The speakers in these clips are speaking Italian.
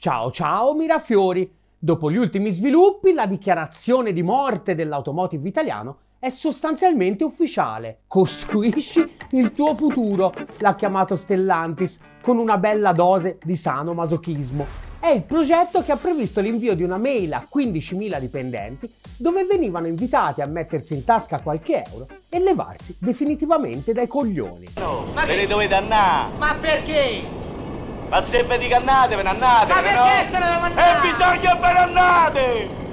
Ciao ciao Mirafiori! Dopo gli ultimi sviluppi, la dichiarazione di morte dell'automotive italiano è sostanzialmente ufficiale. Costruisci il tuo futuro, l'ha chiamato Stellantis, con una bella dose di sano masochismo. È il progetto che ha previsto l'invio di una mail a 15.000 dipendenti dove venivano invitati a mettersi in tasca qualche euro e levarsi definitivamente dai coglioni. No, ma ve ne dovete andare! Ma perché? Ma se vi dico andate, ve ne andate! Ma perché no? E bisogna ve ne andate!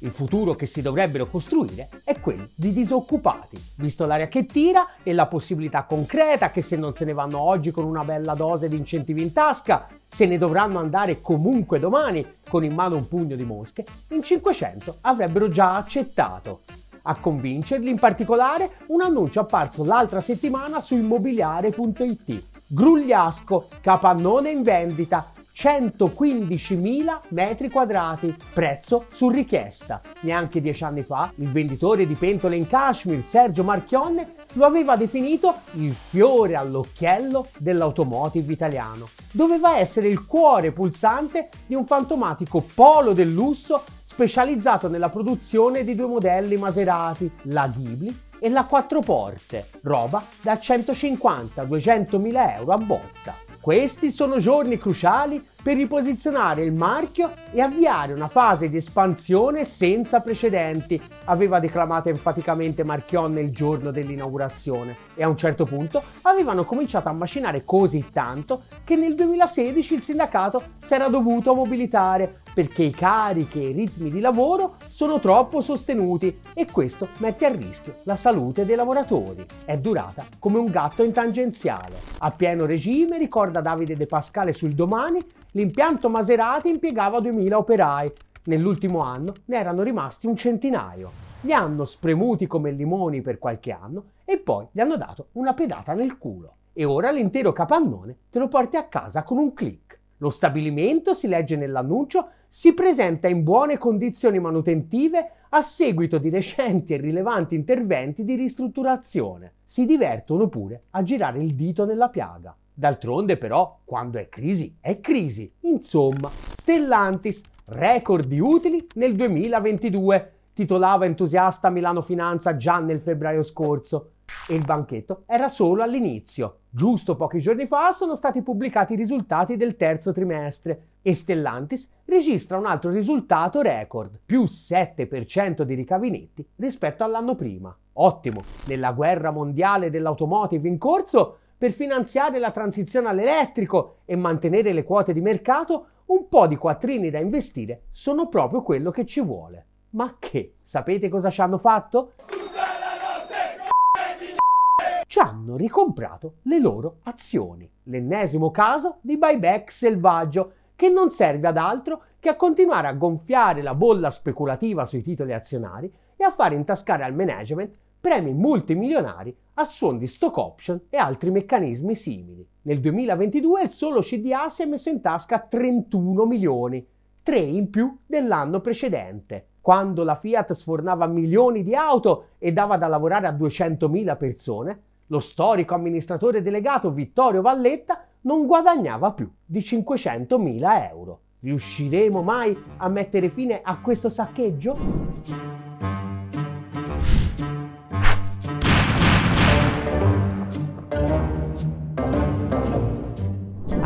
Il futuro che si dovrebbero costruire è quello di disoccupati, visto l'aria che tira e la possibilità concreta che se non se ne vanno oggi con una bella dose di incentivi in tasca, se ne dovranno andare comunque domani con in mano un pugno di mosche, in 500 avrebbero già accettato. A convincerli in particolare un annuncio apparso l'altra settimana su immobiliare.it. Grugliasco, capannone in vendita, 115.000 metri quadrati, prezzo su richiesta. Neanche dieci anni fa il venditore di pentole in cashmere Sergio Marchionne lo aveva definito il fiore all'occhiello dell'automotive italiano. Doveva essere il cuore pulsante di un fantomatico polo del lusso specializzato nella produzione di due modelli Maserati, la Ghibli e la quattro porte, roba da 150-200 mila euro a botta. Questi sono giorni cruciali per riposizionare il marchio e avviare una fase di espansione senza precedenti, aveva declamato enfaticamente Marchionne il giorno dell'inaugurazione e a un certo punto avevano cominciato a macinare così tanto che nel 2016 il sindacato si era dovuto mobilitare perché i carichi e i ritmi di lavoro sono troppo sostenuti e questo mette a rischio la salute dei lavoratori. È durata come un gatto in tangenziale. A pieno regime, ricorda Davide De Pascale sul domani, l'impianto Maserati impiegava 2000 operai. Nell'ultimo anno ne erano rimasti un centinaio. Li hanno spremuti come limoni per qualche anno e poi gli hanno dato una pedata nel culo. E ora l'intero capannone te lo porti a casa con un click. Lo stabilimento, si legge nell'annuncio, si presenta in buone condizioni manutentive a seguito di recenti e rilevanti interventi di ristrutturazione. Si divertono pure a girare il dito nella piaga. D'altronde però, quando è crisi, è crisi. Insomma, Stellantis, record di utili nel 2022, titolava entusiasta Milano Finanza già nel febbraio scorso. E il banchetto era solo all'inizio. Giusto pochi giorni fa sono stati pubblicati i risultati del terzo trimestre e Stellantis registra un altro risultato record, più 7% di ricavi netti rispetto all'anno prima. Ottimo, nella guerra mondiale dell'automotive in corso, per finanziare la transizione all'elettrico e mantenere le quote di mercato, un po' di quattrini da investire sono proprio quello che ci vuole. Ma che? Sapete cosa ci hanno fatto? ci hanno ricomprato le loro azioni. L'ennesimo caso di buyback selvaggio che non serve ad altro che a continuare a gonfiare la bolla speculativa sui titoli azionari e a fare intascare al management premi multimilionari a suon di stock option e altri meccanismi simili. Nel 2022 il solo CDA si è messo in tasca 31 milioni, 3 in più dell'anno precedente. Quando la Fiat sfornava milioni di auto e dava da lavorare a 200.000 persone, lo storico amministratore delegato Vittorio Valletta non guadagnava più di 500.000 euro. Riusciremo mai a mettere fine a questo saccheggio?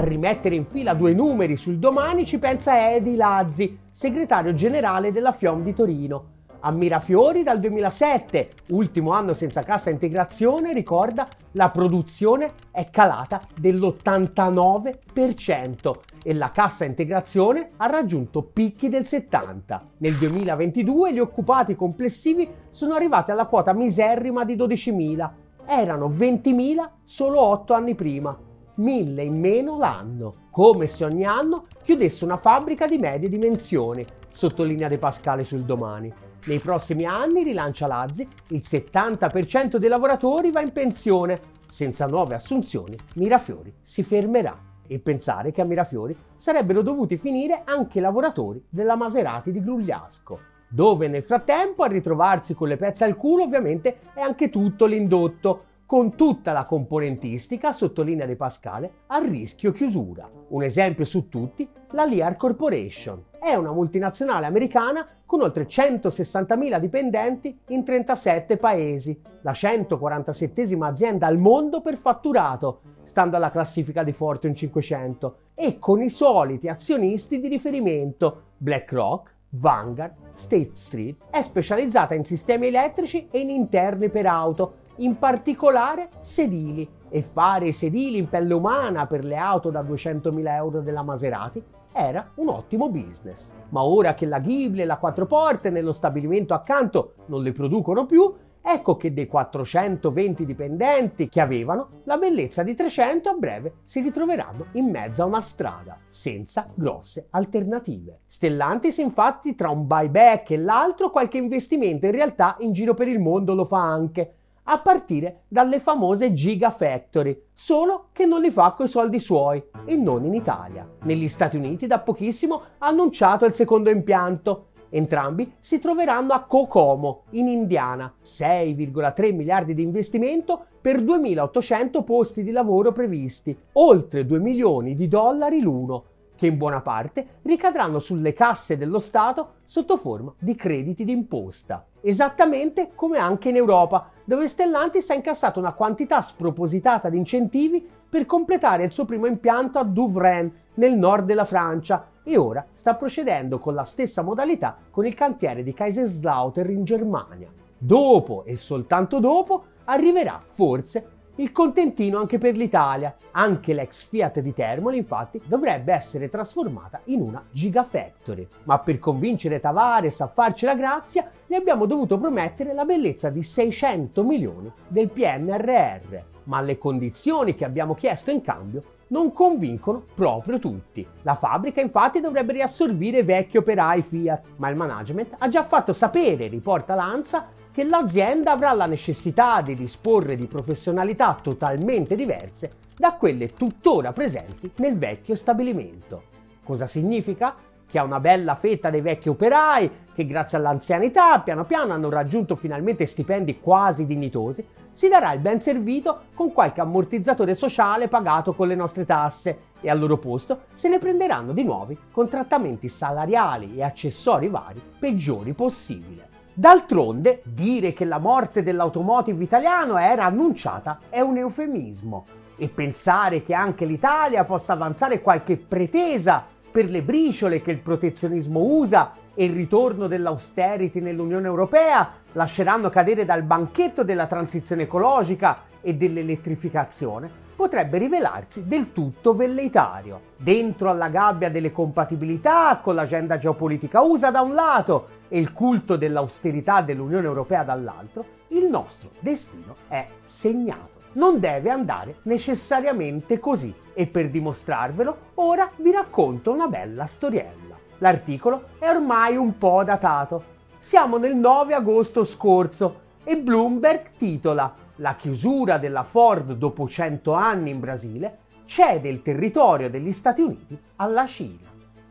A rimettere in fila due numeri sul domani ci pensa Edi Lazzi, segretario generale della FIOM di Torino. A Mirafiori dal 2007, ultimo anno senza cassa integrazione, ricorda la produzione è calata dell'89% e la cassa integrazione ha raggiunto picchi del 70%. Nel 2022 gli occupati complessivi sono arrivati alla quota miserrima di 12.000, erano 20.000 solo 8 anni prima, 1.000 in meno l'anno, come se ogni anno chiudesse una fabbrica di medie dimensioni, sottolinea De Pascale sul domani. Nei prossimi anni, rilancia Lazzi, il 70% dei lavoratori va in pensione. Senza nuove assunzioni, Mirafiori si fermerà. E pensare che a Mirafiori sarebbero dovuti finire anche i lavoratori della Maserati di Grugliasco, dove nel frattempo a ritrovarsi con le pezze al culo ovviamente è anche tutto l'indotto, con tutta la componentistica, sottolinea De Pascale, a rischio chiusura. Un esempio su tutti, la Lear Corporation. È una multinazionale americana con oltre 160.000 dipendenti in 37 paesi, la 147 azienda al mondo per fatturato, stando alla classifica di Fortune 500, e con i soliti azionisti di riferimento BlackRock, Vanguard, State Street. È specializzata in sistemi elettrici e in interni per auto, in particolare sedili, e fare i sedili in pelle umana per le auto da 200.000 euro della Maserati era un ottimo business. Ma ora che la Ghibli e la quattro porte nello stabilimento accanto non le producono più, ecco che dei 420 dipendenti che avevano, la bellezza di 300 a breve si ritroveranno in mezzo a una strada, senza grosse alternative. Stellantis infatti tra un buyback e l'altro qualche investimento in realtà in giro per il mondo lo fa anche, a partire dalle famose Gigafactory, solo che non li fa coi soldi suoi e non in Italia. Negli Stati Uniti da pochissimo ha annunciato il secondo impianto. Entrambi si troveranno a Kokomo, in Indiana, 6,3 miliardi di investimento per 2.800 posti di lavoro previsti, oltre 2 milioni di dollari l'uno, che in buona parte ricadranno sulle casse dello Stato sotto forma di crediti d'imposta. Esattamente come anche in Europa, dove Stellantis ha incassato una quantità spropositata di incentivi per completare il suo primo impianto a Douvrin, nel nord della Francia, e ora sta procedendo con la stessa modalità con il cantiere di Kaiserslautern in Germania. Dopo e soltanto dopo arriverà forse il contentino anche per l'Italia. Anche l'ex Fiat di Termoli, infatti, dovrebbe essere trasformata in una Gigafactory. Ma per convincere Tavares a farci la grazia, gli abbiamo dovuto promettere la bellezza di 600 milioni del PNRR. Ma le condizioni che abbiamo chiesto in cambio non convincono proprio tutti. La fabbrica infatti dovrebbe riassorbire vecchi operai Fiat, ma il management ha già fatto sapere, riporta Lanza, che l'azienda avrà la necessità di disporre di professionalità totalmente diverse da quelle tuttora presenti nel vecchio stabilimento. Cosa significa? Che ha una bella fetta dei vecchi operai che grazie all'anzianità piano piano hanno raggiunto finalmente stipendi quasi dignitosi, si darà il ben servito con qualche ammortizzatore sociale pagato con le nostre tasse e al loro posto se ne prenderanno di nuovi con trattamenti salariali e accessori vari peggiori possibile. D'altronde, dire che la morte dell'automotive italiano era annunciata è un eufemismo e pensare che anche l'Italia possa avanzare qualche pretesa per le briciole che il protezionismo usa e il ritorno dell'austerity nell'Unione Europea lasceranno cadere dal banchetto della transizione ecologica e dell'elettrificazione potrebbe rivelarsi del tutto velleitario. Dentro alla gabbia delle compatibilità con l'agenda geopolitica USA da un lato e il culto dell'austerità dell'Unione Europea dall'altro, il nostro destino è segnato. Non deve andare necessariamente così e per dimostrarvelo ora vi racconto una bella storiella. L'articolo è ormai un po' datato. Siamo nel 9 agosto scorso e Bloomberg titola La chiusura della Ford dopo 100 anni in Brasile cede il territorio degli Stati Uniti alla Cina.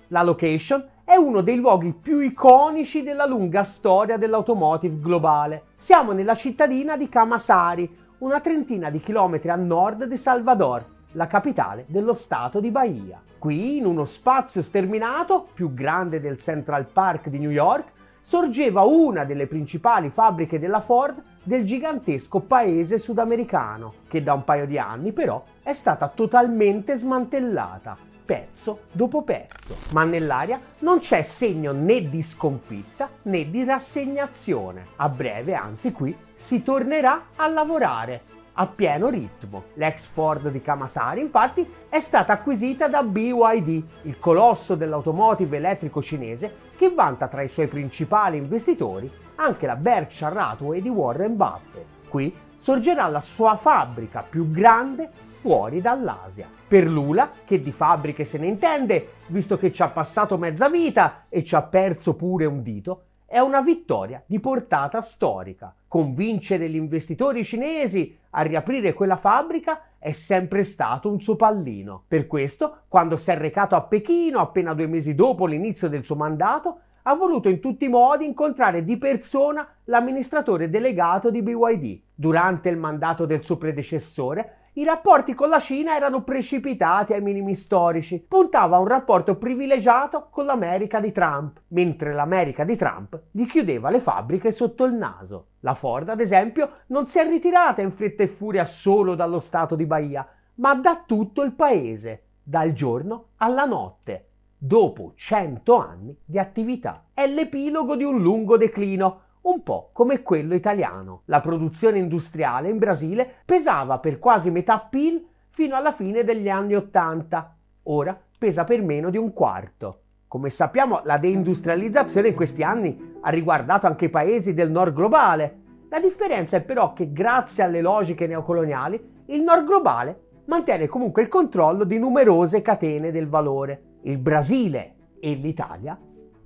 La location è uno dei luoghi più iconici della lunga storia dell'automotive globale. Siamo nella cittadina di Camasari, una trentina di chilometri a nord di Salvador, la capitale dello stato di Bahia. Qui, in uno spazio sterminato, più grande del Central Park di New York, sorgeva una delle principali fabbriche della Ford del gigantesco paese sudamericano, che da un paio di anni però è stata totalmente smantellata, pezzo dopo pezzo. Ma nell'aria non c'è segno né di sconfitta né di rassegnazione. A breve, anzi qui, si tornerà a lavorare a pieno ritmo. L'ex Ford di Kamasari infatti è stata acquisita da BYD, il colosso dell'automotive elettrico cinese che vanta tra i suoi principali investitori anche la Berkshire Hathaway di Warren Buffett. Qui sorgerà la sua fabbrica più grande fuori dall'Asia. Per Lula, che di fabbriche se ne intende, visto che ci ha passato mezza vita e ci ha perso pure un dito, è una vittoria di portata storica. Convincere gli investitori cinesi a riaprire quella fabbrica è sempre stato un suo pallino. Per questo, quando si è recato a Pechino appena due mesi dopo l'inizio del suo mandato, ha voluto in tutti i modi incontrare di persona l'amministratore delegato di BYD, Durante il mandato del suo predecessore, i rapporti con la Cina erano precipitati ai minimi storici. Puntava a un rapporto privilegiato con l'America di Trump, mentre l'America di Trump gli chiudeva le fabbriche sotto il naso. La Ford, ad esempio, non si è ritirata in fretta e furia solo dallo stato di Bahia, ma da tutto il paese, dal giorno alla notte, dopo cento anni di attività. È l'epilogo di un lungo declino un po' come quello italiano. La produzione industriale in Brasile pesava per quasi metà PIL fino alla fine degli anni Ottanta, ora pesa per meno di un quarto. Come sappiamo, la deindustrializzazione in questi anni ha riguardato anche i paesi del nord globale. La differenza è però che grazie alle logiche neocoloniali, il nord globale mantiene comunque il controllo di numerose catene del valore. Il Brasile e l'Italia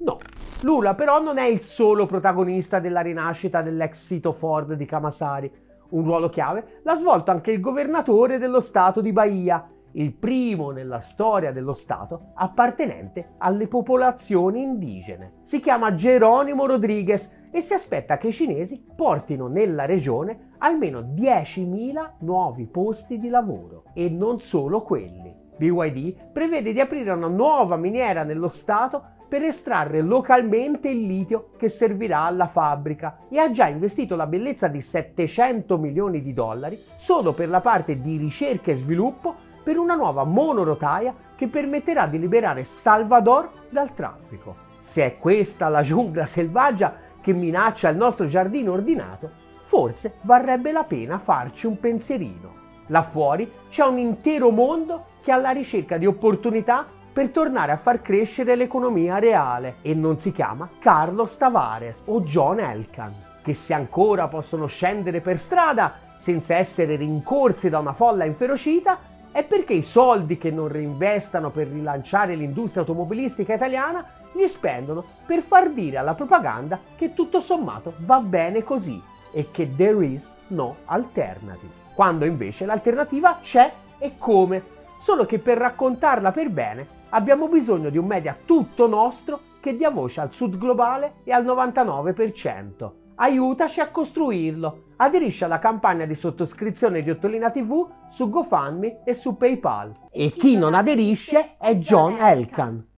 No. Lula però non è il solo protagonista della rinascita dell'ex sito Ford di Camasari. Un ruolo chiave l'ha svolto anche il governatore dello stato di Bahia, il primo nella storia dello Stato appartenente alle popolazioni indigene. Si chiama Geronimo Rodriguez e si aspetta che i cinesi portino nella regione almeno 10.000 nuovi posti di lavoro e non solo quelli. BYD prevede di aprire una nuova miniera nello Stato per estrarre localmente il litio che servirà alla fabbrica e ha già investito la bellezza di 700 milioni di dollari solo per la parte di ricerca e sviluppo per una nuova monorotaia che permetterà di liberare Salvador dal traffico. Se è questa la giungla selvaggia che minaccia il nostro giardino ordinato, forse varrebbe la pena farci un pensierino. Là fuori c'è un intero mondo che è alla ricerca di opportunità per tornare a far crescere l'economia reale e non si chiama Carlos Tavares o John Elkan, che se ancora possono scendere per strada senza essere rincorsi da una folla inferocita è perché i soldi che non reinvestano per rilanciare l'industria automobilistica italiana li spendono per far dire alla propaganda che tutto sommato va bene così e che there is no alternative, quando invece l'alternativa c'è e come, solo che per raccontarla per bene abbiamo bisogno di un media tutto nostro che dia voce al sud globale e al 99%. Aiutaci a costruirlo. Aderisci alla campagna di sottoscrizione di Ottolina TV su GoFundMe e su PayPal. E chi non aderisce è John Elkan.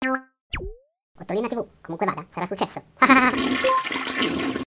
Ottolina TV, comunque vada, sarà successo.